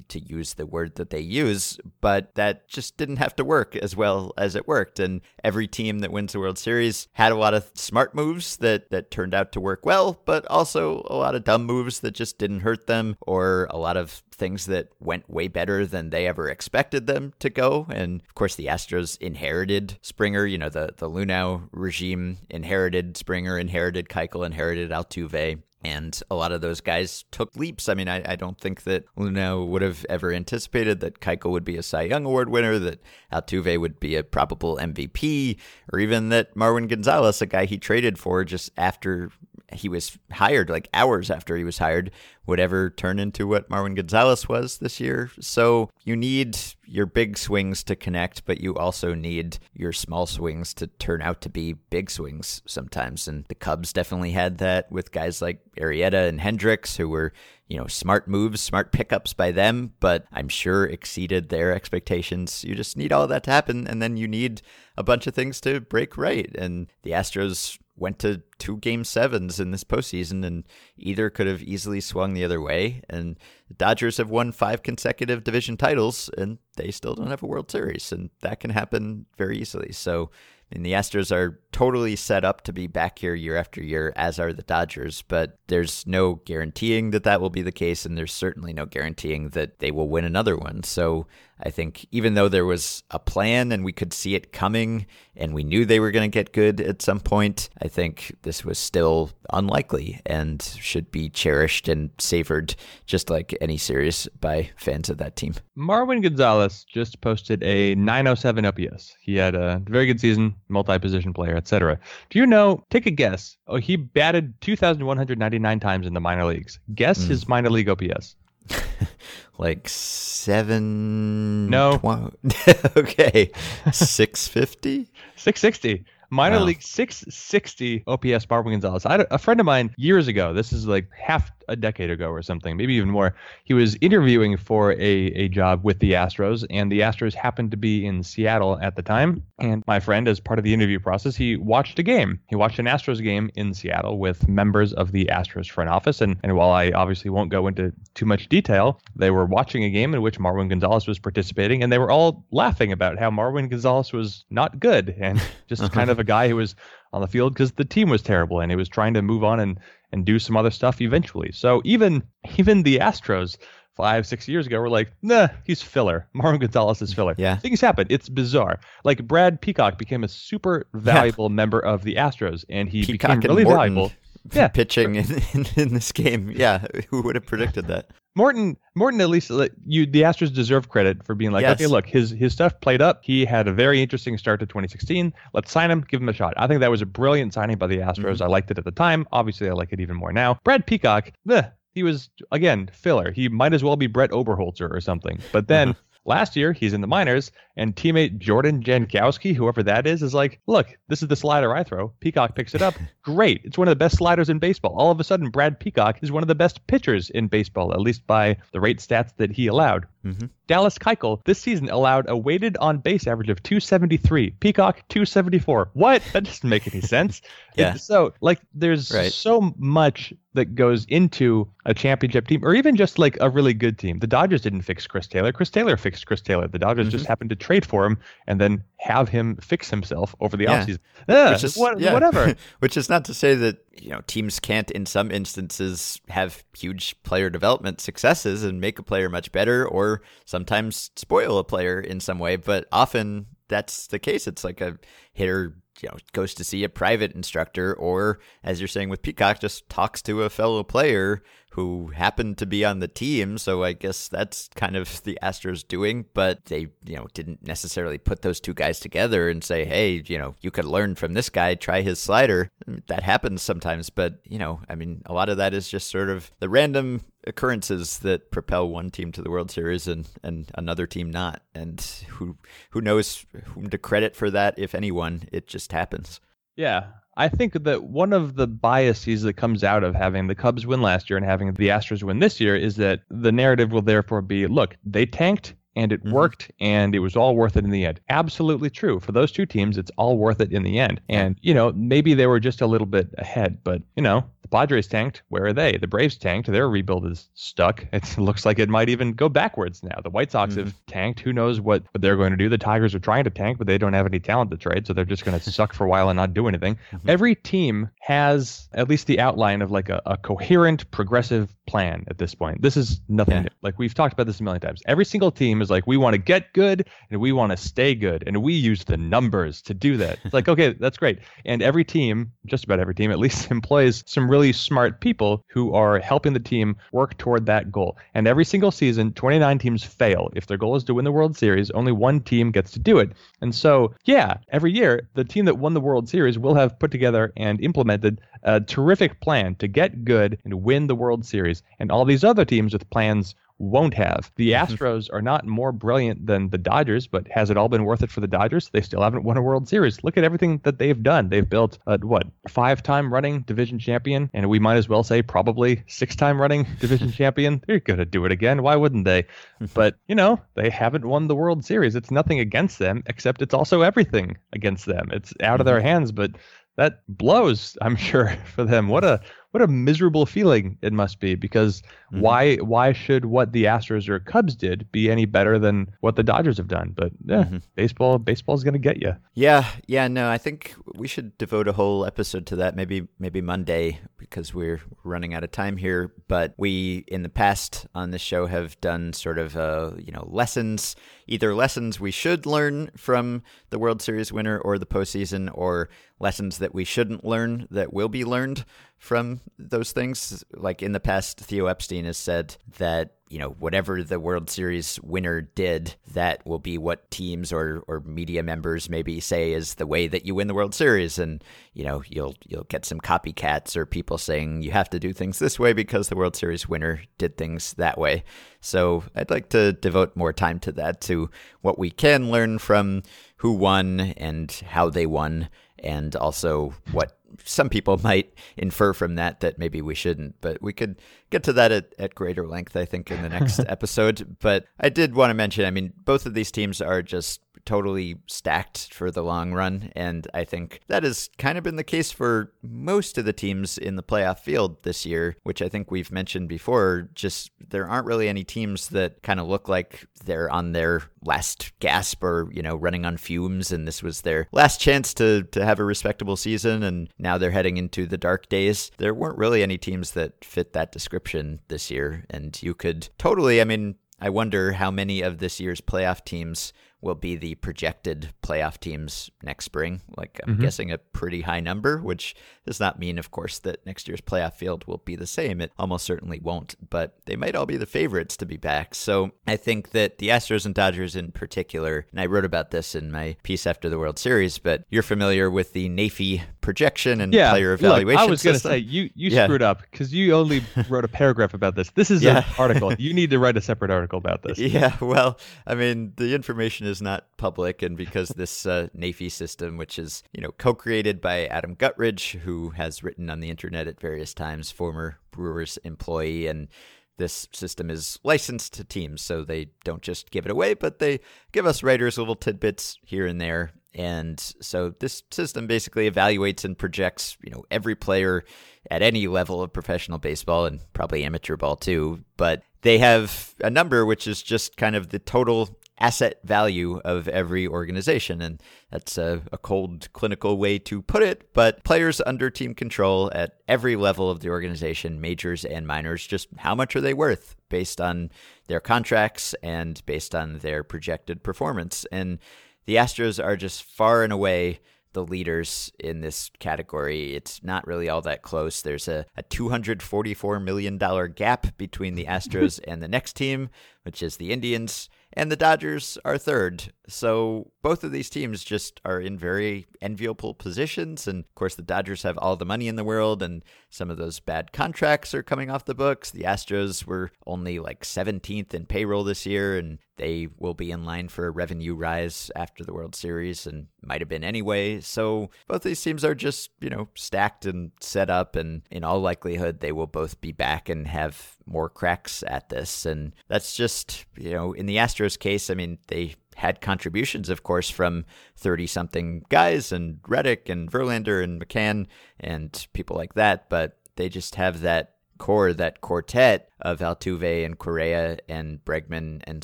to use the word that they use, but that just didn't have to work as well as it worked. And every team that wins the World Series had a lot of smart moves that, that turned out to work well, but also a lot of dumb moves that just didn't hurt them, or a lot of things that went way better than they ever expected them to go. And of course, the Astros inherited Springer. You know, the, the Luhnow regime inherited Springer, inherited Keuchel, inherited Altuve. And a lot of those guys took leaps. I mean, I, I don't think that Luhnow would have ever anticipated that Keuchel would be a Cy Young Award winner, that Altuve would be a probable MVP, or even that Marwin Gonzalez, a guy he traded for just after he was hired, like hours after he was hired, would ever turn into what Marwin Gonzalez was this year. So you need your big swings to connect, but you also need your small swings to turn out to be big swings sometimes. And the Cubs definitely had that with guys like Arrieta and Hendricks, who were, you know, smart moves, smart pickups by them, but I'm sure exceeded their expectations. You just need all that to happen, and then you need a bunch of things to break right. And the Astros went to two game sevens in this postseason, and either could have easily swung the other way. And the Dodgers have won five consecutive division titles, and they still don't have a World Series, and that can happen very easily. So I mean, the Astros are totally set up to be back here year after year, as are the Dodgers. But there's no guaranteeing that that will be the case, and there's certainly no guaranteeing that they will win another one. So I think even though there was a plan and we could see it coming and we knew they were going to get good at some point, I think this was still unlikely and should be cherished and savored just like any series by fans of that team. Marwin Gonzalez just posted a 907 OPS. He had a very good season, multi-position player, etc. Do you know, take a guess. Oh, he batted 2,199 times in the minor leagues. Guess mm. his minor league OPS. like seven. No. Tw- okay. 650? 660. Minor wow. league 660 OPS Marwin Gonzalez. I, a friend of mine years ago, this is like half a decade ago or something, maybe even more. He was interviewing for a, a job with the Astros, and the Astros happened to be in Seattle at the time. And my friend, as part of the interview process, he watched a game. He watched an Astros game in Seattle with members of the Astros front office. And, and while I obviously won't go into too much detail, they were watching a game in which Marwin Gonzalez was participating, and they were all laughing about how Marwin Gonzalez was not good and just uh-huh. kind of a guy who was on the field because the team was terrible and he was trying to move on and and do some other stuff eventually. So even even the Astros five, six years ago were like, nah, he's filler. Marwin Gonzalez is filler. Yeah. Things happen. It's bizarre. Like Brad Peacock became a super valuable yeah. member of the Astros and he Peacock became really valuable. Yeah. pitching in, in, in, this game. Yeah, who would have predicted that? Morton, Morton, at least you, the Astros deserve credit for being like, yes. okay, look, his his stuff played up. He had a very interesting start to 2016. Let's sign him, give him a shot. I think that was a brilliant signing by the Astros. Mm-hmm. I liked it at the time. Obviously, I like it even more now. Brad Peacock, eh, he was again filler. He might as well be Brett Oberholtzer or something. But then uh-huh. Last year he's in the minors, and teammate Jordan Jankowski, whoever that is, is like, "Look, this is the slider I throw. Peacock picks it up. Great. It's one of the best sliders in baseball." All of a sudden, Brad Peacock is one of the best pitchers in baseball, at least by the rate stats that he allowed. Mm-hmm. Dallas Keuchel this season allowed a weighted on base average of 273. Peacock 274. What? That doesn't make any sense. yeah. so like there's right. so much that goes into a championship team or even just like a really good team. The Dodgers didn't fix Chris Taylor. Chris Taylor fixed Chris Taylor. The Dodgers mm-hmm. just happened to trade for him and then have him fix himself over the yeah. offseason. Eh, Which is, what, yeah. Whatever. Which is not to say that you know teams can't in some instances have huge player development successes and make a player much better or sometimes spoil a player in some way but often that's the case. It's like a hitter you know goes to see a private instructor or as you're saying with peacock just talks to a fellow player who happened to be on the team. So I guess that's kind of the Astros doing, but they, you know, didn't necessarily put those two guys together and say, hey, you know, you could learn from this guy, try his slider. Mm, that happens sometimes, but, you know, I mean, a lot of that is just sort of the random occurrences that propel one team to the World Series and, and another team not. And who who knows whom to credit for that, if anyone, it just happens. Yeah, I think that one of the biases that comes out of having the Cubs win last year and having the Astros win this year is that the narrative will therefore be look, they tanked and it mm-hmm. worked and it was all worth it in the end. Absolutely true. For those two teams, it's all worth it in the end. And, you know, maybe they were just a little bit ahead, but, you know, Padres tanked. Where are they? The Braves tanked. Their rebuild is stuck. It looks like it might even go backwards now. The White Sox mm-hmm. have tanked. Who knows what, what they're going to do? The Tigers are trying to tank, but they don't have any talent to trade, so they're just going to suck for a while and not do anything. Mm-hmm. Every team has at least the outline of like a, a coherent, progressive plan at this point. This is nothing yeah. new. Like we've talked about this a million times. Every single team is like, we want to get good and we want to stay good. And we use the numbers to do that. It's like, okay, that's great. And every team, just about every team at least, employs some really smart people who are helping the team work toward that goal. And every single season, 29 teams fail. If their goal is to win the World Series, only one team gets to do it. And so, yeah, every year, the team that won the World Series will have put together and implemented a terrific plan to get good and win the World Series. And all these other teams with plans won't have. The mm-hmm. Astros are not more brilliant than the Dodgers, but has it all been worth it for the Dodgers? They still haven't won a World Series. Look at everything that they've done. They've built a what five time running division champion, and we might as well say probably six time running division champion. They're gonna do it again. Why wouldn't they? but you know, they haven't won the World Series. It's nothing against them, except it's also everything against them. It's out of their mm-hmm. hands, but that blows, I'm sure, for them. What a what a miserable feeling it must be because mm-hmm. why why should what the Astros or Cubs did be any better than what the Dodgers have done? But yeah, mm-hmm. baseball baseball's going to get you. Yeah, yeah, no, I think we should devote a whole episode to that maybe maybe Monday because we're running out of time here, but we in the past on this show have done sort of uh, you know, lessons, either lessons we should learn from the World Series winner or the postseason or lessons that we shouldn't learn that will be learned from those things. Like in the past, Theo Epstein has said that you know whatever the World Series winner did, that will be what teams or or media members maybe say is the way that you win the World Series, and you know you'll you'll get some copycats or people saying you have to do things this way because the World Series winner did things that way. So I'd like to devote more time to that, to what we can learn from who won and how they won, and also what some people might infer from that that maybe we shouldn't, but we could get to that at, at greater length, I think, in the next episode. But I did want to mention, I mean, both of these teams are just totally stacked for the long run. And I think that has kind of been the case for most of the teams in the playoff field this year, which I think we've mentioned before. Just there aren't really any teams that kind of look like they're on their last gasp or, you know, running on fumes. And this was their last chance to, to have a respectable season. And now they're heading into the dark days. There weren't really any teams that fit that description this year. And you could totally, I mean, I wonder how many of this year's playoff teams will be the projected playoff teams next spring. Like I'm mm-hmm. guessing a pretty high number, which does not mean, of course, that next year's playoff field will be the same. It almost certainly won't, but they might all be the favorites to be back. So I think that the Astros and Dodgers in particular, and I wrote about this in my piece after the World Series, but you're familiar with the NEIFI projection and yeah, player evaluation. Look, I was going to say you you yeah. screwed up because you only wrote a paragraph about this. This is yeah. an article. You need to write a separate article about this. Yeah, well, I mean, the information is not public, and because this uh, NEIFI system, which is you know co-created by Adam Guttridge, who has written on the internet at various times, former Brewers employee, and this system is licensed to teams, so they don't just give it away, but they give us writers little tidbits here and there. And so this system basically evaluates and projects, you know, every player at any level of professional baseball and probably amateur ball too. But they have a number which is just kind of the total asset value of every organization. And that's a, a, cold clinical way to put it. But players under team control at every level of the organization, majors and minors, just how much are they worth based on their contracts and based on their projected performance? And the Astros are just far and away the leaders in this category. It's not really all that close. There's a, a $244 million gap between the Astros and the next team, which is the Indians and the Dodgers are third. So both of these teams just are in very enviable positions. And of course, the Dodgers have all the money in the world, and some of those bad contracts are coming off the books. The Astros were only like 17th in payroll this year, and they will be in line for a revenue rise after the World Series and might have been anyway. So both these teams are just, you know, stacked and set up. And in all likelihood, they will both be back and have more cracks at this. And that's just, you know, in the Astros case, I mean, they had contributions, of course, from 30 something guys and Reddick and Verlander and McCann and people like that. But they just have that core, that quartet of Altuve and Correa and Bregman and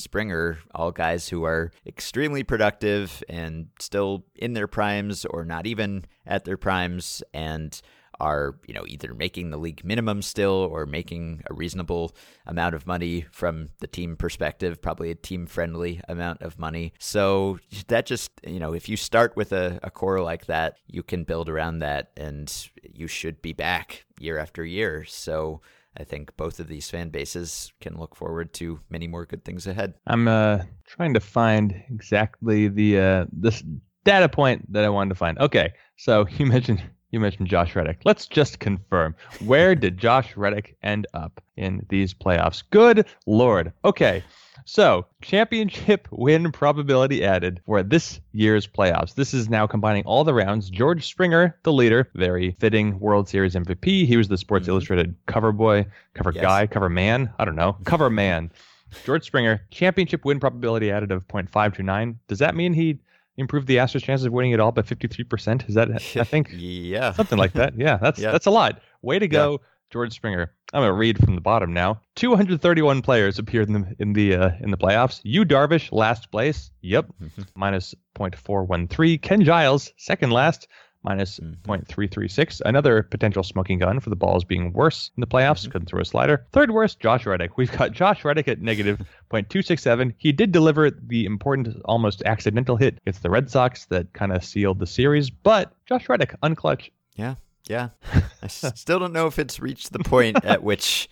Springer, all guys who are extremely productive and still in their primes or not even at their primes. And are you know either making the league minimum still or making a reasonable amount of money from the team perspective probably a team friendly amount of money so that just you know if you start with a, a core like that you can build around that and you should be back year after year so I think both of these fan bases can look forward to many more good things ahead. I'm uh, trying to find exactly the uh, this data point that I wanted to find. Okay, so you mentioned you mentioned Josh Reddick. Let's just confirm. Where did Josh Reddick end up in these playoffs? Good Lord. Okay. So, championship win probability added for this year's playoffs. This is now combining all the rounds. George Springer, the leader, very fitting World Series MVP. He was the Sports mm-hmm. Illustrated cover boy, cover yes. guy, cover man. I don't know. Cover man. George Springer, championship win probability added of 0.529. Does that mean he improved the Astros' chances of winning it all by 53%. Is that I think yeah something like that. Yeah, that's yeah. that's a lot. Way to go, yeah. George Springer. I'm gonna read from the bottom now. 231 players appeared in the in the uh, in the playoffs. Yu Darvish last place. Yep, mm-hmm. minus 0.413. Ken Giles second last minus mm-hmm. 0.336. Another potential smoking gun for the balls being worse in the playoffs. Mm-hmm. Couldn't throw a slider. Third worst, Josh Reddick. We've got Josh Reddick at negative 0.267. He did deliver the important, almost accidental hit against the Red Sox that kind of sealed the series, but Josh Reddick, unclutch. Yeah, yeah. I still don't know if it's reached the point at which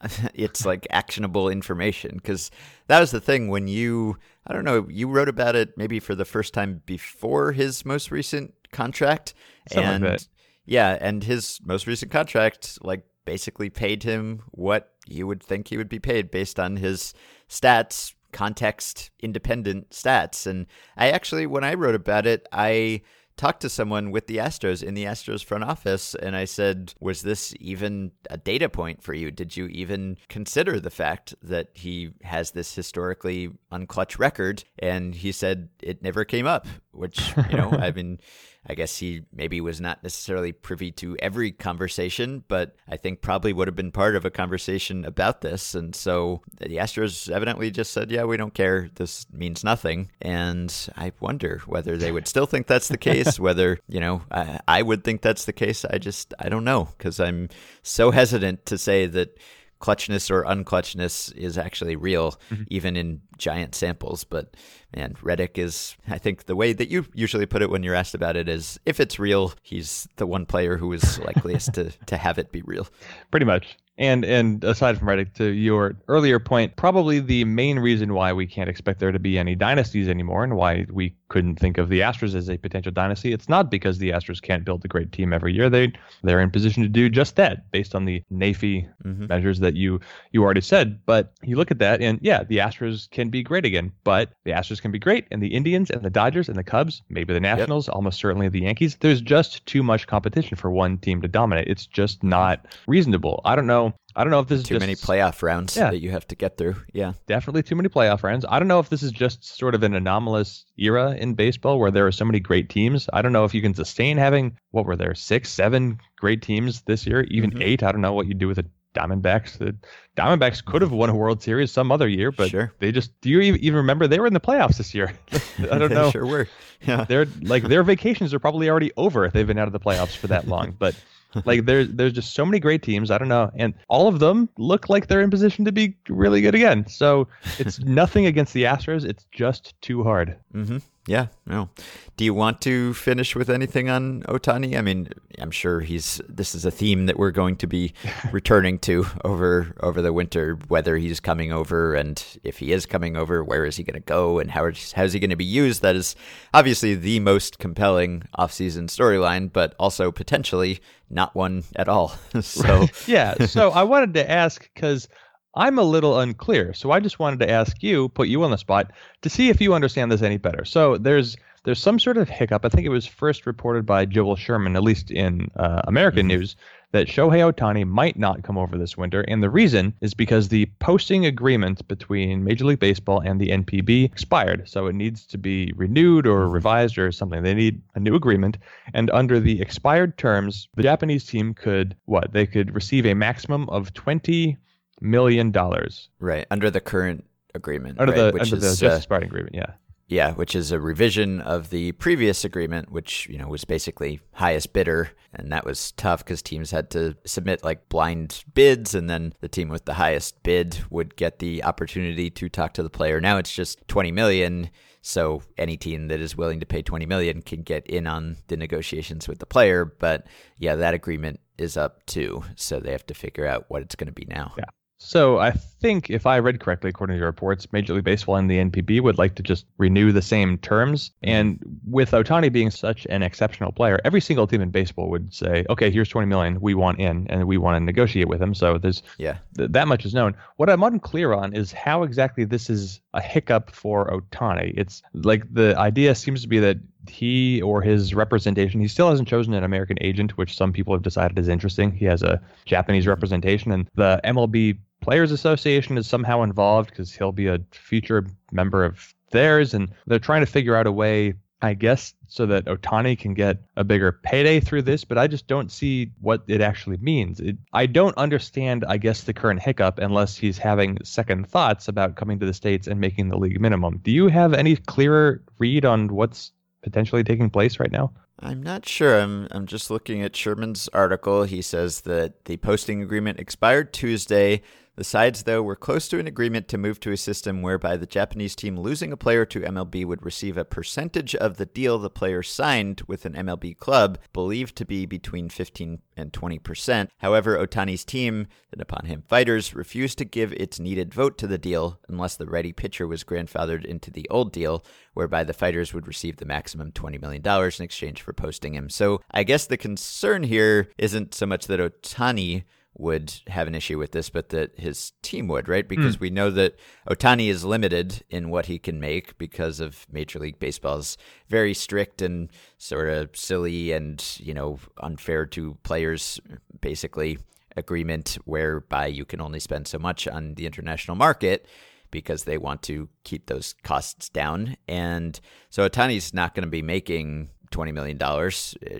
it's like actionable information because that was the thing when you i don't know you wrote about it maybe for the first time before his most recent contract. Something and like yeah, and his most recent contract like basically paid him what you would think he would be paid based on his stats, context independent stats. And I actually when I wrote about it, I talked to someone with the Astros in the Astros front office, and I said, Was this even a data point for you? Did you even consider the fact that he has this historically unclutch record? And he said it never came up, which, you know, I mean, I guess he maybe was not necessarily privy to every conversation, but I think probably would have been part of a conversation about this. And so the Astros evidently just said, yeah, we don't care. This means nothing. And I wonder whether they would still think that's the case, whether, you know, I, I would think that's the case. I just, I don't know, because I'm so hesitant to say that clutchness or unclutchness is actually real, mm-hmm. even in giant samples. But man, Reddick is, I think the way that you usually put it when you're asked about it is if it's real, he's the one player who is likeliest to, to have it be real. Pretty much. And and aside from Reddick, to your earlier point, probably the main reason why we can't expect there to be any dynasties anymore and why we couldn't think of the Astros as a potential dynasty, it's not because the Astros can't build a great team every year. They they're in position to do just that based on the NEIFI mm-hmm. measures that you you already said. But you look at that and yeah, the Astros can be great again. But the Astros can be great and the Indians and the Dodgers and the Cubs, maybe the Nationals, yep. almost certainly the Yankees. There's just too much competition for one team to dominate. It's just not reasonable. I don't know I don't know if this is too just, many playoff rounds yeah, that you have to get through. Yeah, definitely too many playoff rounds. I don't know if this is just sort of an anomalous era in baseball where there are so many great teams. I don't know if you can sustain having what were there six, seven great teams this year, even mm-hmm. eight. I don't know what you'd do with the Diamondbacks. The Diamondbacks could have won a World Series some other year, but sure. they just. Do you even remember they were in the playoffs this year? I don't know. sure were. Yeah. They're like their vacations are probably already over if they've been out of the playoffs for that long, but like there's there's just so many great teams. I don't know, and all of them look like they're in position to be really good again. So it's nothing against the Astros. It's just too hard. Mm-hmm. Yeah, no. Do you want to finish with anything on Ohtani? I mean, I'm sure he's. This is a theme that we're going to be returning to over over the winter. Whether he's coming over, and if he is coming over, where is he going to go, and how is, how is he going to be used? That is obviously the most compelling offseason storyline, but also potentially not one at all. so yeah. So I wanted to ask because I'm a little unclear. So I just wanted to ask you, put you on the spot to see if you understand this any better. So there's there's some sort of hiccup. I think it was first reported by Joel Sherman, at least in uh, American mm-hmm. news, that Shohei Ohtani might not come over this winter. And the reason is because the posting agreement between Major League Baseball and the NPB expired. So it needs to be renewed or revised or something. They need a new agreement. And under the expired terms, the Japanese team could, what? They could receive a maximum of 20 million dollars. Right under the current agreement. Under right? the which under is, the just uh, agreement, yeah. Yeah, which is a revision of the previous agreement, which you know was basically highest bidder, and that was tough because teams had to submit like blind bids, and then the team with the highest bid would get the opportunity to talk to the player. Now it's just twenty million, so any team that is willing to pay twenty million can get in on the negotiations with the player. But yeah, that agreement is up too, so they have to figure out what it's going to be now. Yeah. So I think if I read correctly, according to your reports, Major League Baseball and the NPB would like to just renew the same terms. And with Ohtani being such an exceptional player, every single team in baseball would say, "Okay, here's 20 million. We want in, and we want to negotiate with him." So there's yeah th- that much is known. What I'm unclear on is how exactly this is a hiccup for Ohtani. It's like the idea seems to be that he or his representation, he still hasn't chosen an American agent, which some people have decided is interesting. He has a Japanese representation, and the MLB Players Association is somehow involved because he'll be a future member of theirs, and they're trying to figure out a way, I guess, so that Ohtani can get a bigger payday through this. But I just don't see what it actually means. It, I don't understand, I guess, the current hiccup unless he's having second thoughts about coming to the states and making the league minimum. Do you have any clearer read on what's potentially taking place right now? I'm not sure. I'm I'm just looking at Sherman's article. He says that the posting agreement expired Tuesday. The sides, though, were close to an agreement to move to a system whereby the Japanese team losing a player to MLB would receive a percentage of the deal the player signed with an MLB club, believed to be between 15 and 20 percent. However, Ohtani's team, the Nippon Ham Fighters, refused to give its needed vote to the deal unless the ready pitcher was grandfathered into the old deal, whereby the Fighters would receive the maximum $20 million in exchange for posting him. So I guess the concern here isn't so much that Ohtani would have an issue with this, but that his team would, right? Because mm. we know that Ohtani is limited in what he can make because of Major League Baseball's very strict and sort of silly and, you know, unfair to players, basically, agreement whereby you can only spend so much on the international market because they want to keep those costs down. And so Ohtani's not going to be making $20 million,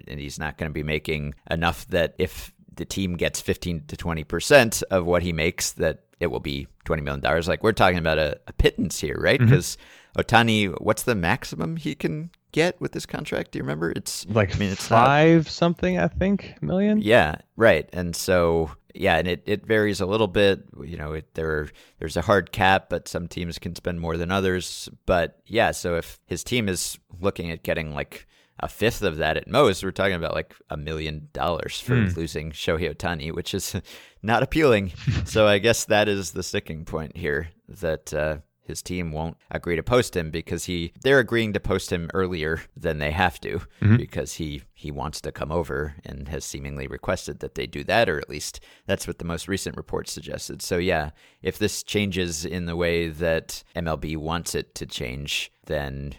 and he's not going to be making enough that if the team gets 15 to 20% of what he makes, that it will be $20 million. Like we're talking about a, a pittance here, right? Because mm-hmm. Ohtani, what's the maximum he can get with this contract? Do you remember? It's like I mean, it's five not, something, I think, million. Yeah, right. And so yeah, and it, it varies a little bit. You know, it, there there's a hard cap, but some teams can spend more than others. But yeah, so if his team is looking at getting like a fifth of that at most, we're talking about like a million dollars for mm. losing Shohei Ohtani, which is not appealing. so I guess that is the sticking point here that uh, his team won't agree to post him because he they're agreeing to post him earlier than they have to mm-hmm. because he he wants to come over and has seemingly requested that they do that or at least that's what the most recent report suggested. So yeah, if this changes in the way that MLB wants it to change, then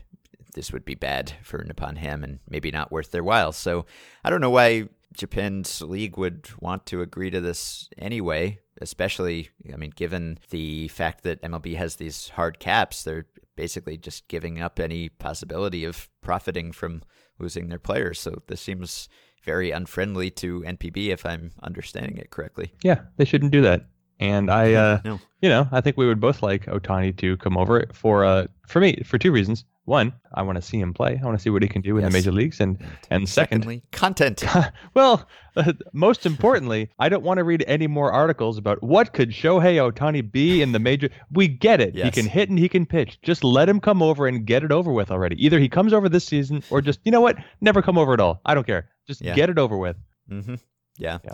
this would be bad for Nippon Ham and maybe not worth their while. So I don't know why Japan's league would want to agree to this anyway especially, I mean, given the fact that MLB has these hard caps, they're basically just giving up any possibility of profiting from losing their players. So this seems very unfriendly to NPB, if I'm understanding it correctly. Yeah, they shouldn't do that. And I, uh, no. you know, I think we would both like Ohtani to come over for, uh, for me, for two reasons. One, I want to see him play. I want to see what he can do in yes. the major leagues, and and second, Secondly, content. well, uh, most importantly, I don't want to read any more articles about what could Shohei Ohtani be in the major. We get it. Yes. He can hit and he can pitch. Just let him come over and get it over with already. Either he comes over this season, or just you know what, never come over at all. I don't care. Just yeah. get it over with. Mm-hmm. Yeah. yeah.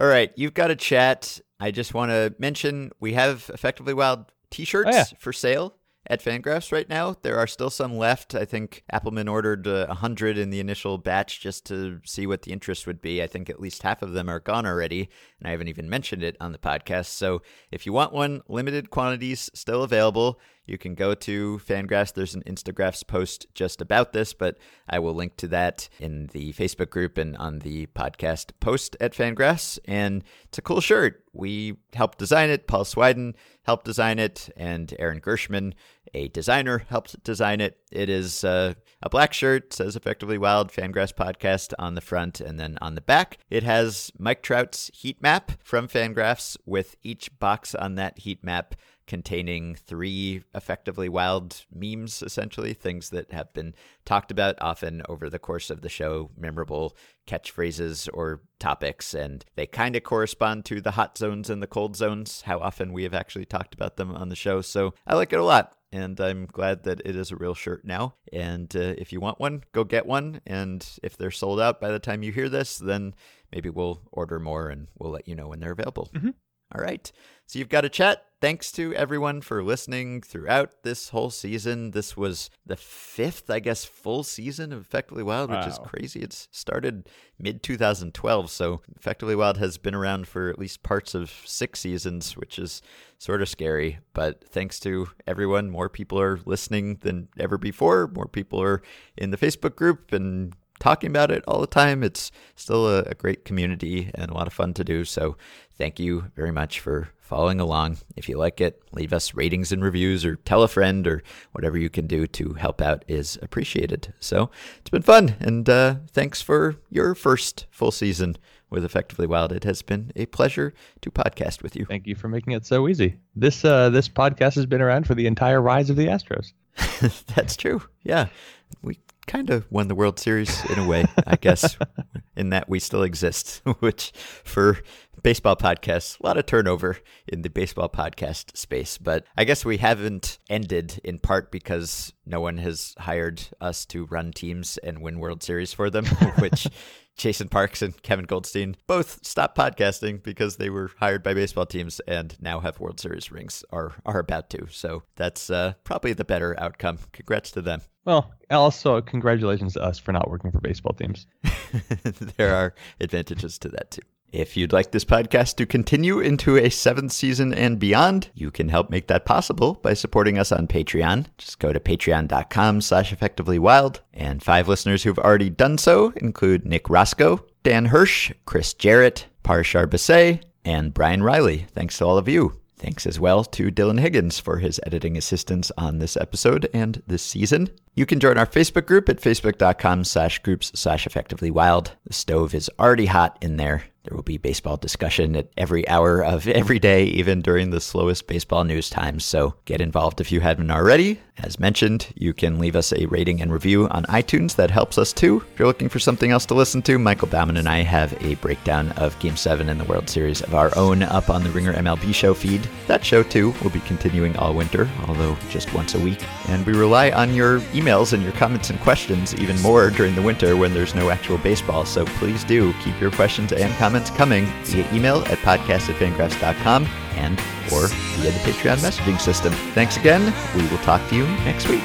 All right, you've got a chat. I just want to mention we have effectively wild T-shirts oh, yeah. for sale at Fangraphs right now. There are still some left. I think Appelman ordered uh, 100 in the initial batch just to see what the interest would be. I think at least half of them are gone already, and I haven't even mentioned it on the podcast. So if you want one, limited quantities still available. You can go to Fangraphs. There's an Instagraphs post just about this, but I will link to that in the Facebook group and on the podcast post at Fangraphs. And it's a cool shirt. We helped design it. Paul Swydan helped design it, and Aaron Gershman a designer helped design it. It is uh, a black shirt, says effectively Wild Fangraphs Podcast on the front, and then on the back, it has Mike Trout's heat map from Fangraphs with each box on that heat map containing three effectively wild memes, essentially, things that have been talked about often over the course of the show, memorable catchphrases or topics, and they kind of correspond to the hot zones and the cold zones, how often we have actually talked about them on the show. So I like it a lot and I'm glad that it is a real shirt now. And uh, if you want one, go get one. And if they're sold out by the time you hear this, then maybe we'll order more and we'll let you know when they're available. Mm-hmm. All right. So you've got a chat. Thanks to everyone for listening throughout this whole season. This was the fifth, I guess, full season of Effectively Wild, which wow. is crazy. It's started mid 2012. So Effectively Wild has been around for at least parts of six seasons, which is sort of scary. But thanks to everyone, more people are listening than ever before. More people are in the Facebook group and talking about it all the time. It's still a, a, great community and a lot of fun to do. So thank you very much for following along. If you like it, leave us ratings and reviews or tell a friend or whatever you can do to help out is appreciated. So it's been fun. And uh, thanks for your first full season with Effectively Wild. It has been a pleasure to podcast with you. Thank you for making it so easy. This uh, this podcast has been around for the entire rise of the Astros. That's true. Yeah. We kind of won the World Series in a way, I guess, in that we still exist, which for baseball podcasts, a lot of turnover in the baseball podcast space. But I guess we haven't ended in part because no one has hired us to run teams and win World Series for them, which Jason Parks and Kevin Goldstein both stopped podcasting because they were hired by baseball teams and now have World Series rings or are about to. So that's uh, probably the better outcome. Congrats to them. Well, also congratulations to us for not working for baseball teams. there are advantages to that too. If you'd like this podcast to continue into a seventh season and beyond, you can help make that possible by supporting us on Patreon. Just go to patreon.com slash effectivelywild. And five listeners who've already done so include Nick Roscoe, Dan Hirsch, Chris Jarrett, Parshar Basay, and Brian Riley. Thanks to all of you. Thanks as well to Dylan Higgins for his editing assistance on this episode and this season. You can join our Facebook group at facebook.com slash groups slash effectively wild. The stove is already hot in there. There will be baseball discussion at every hour of every day, even during the slowest baseball news times. So get involved if you haven't already. As mentioned, you can leave us a rating and review on iTunes. That helps us too. If you're looking for something else to listen to, Michael Bauman and I have a breakdown of Game 7 in the World Series of our own up on the Ringer MLB show feed. That show too will be continuing all winter, although just once a week. And we rely on your emails and your comments and questions even more during the winter when there's no actual baseball. So please do keep your questions and comments coming via email at podcast at and or via the Patreon messaging system. Thanks again. We will talk to you next week.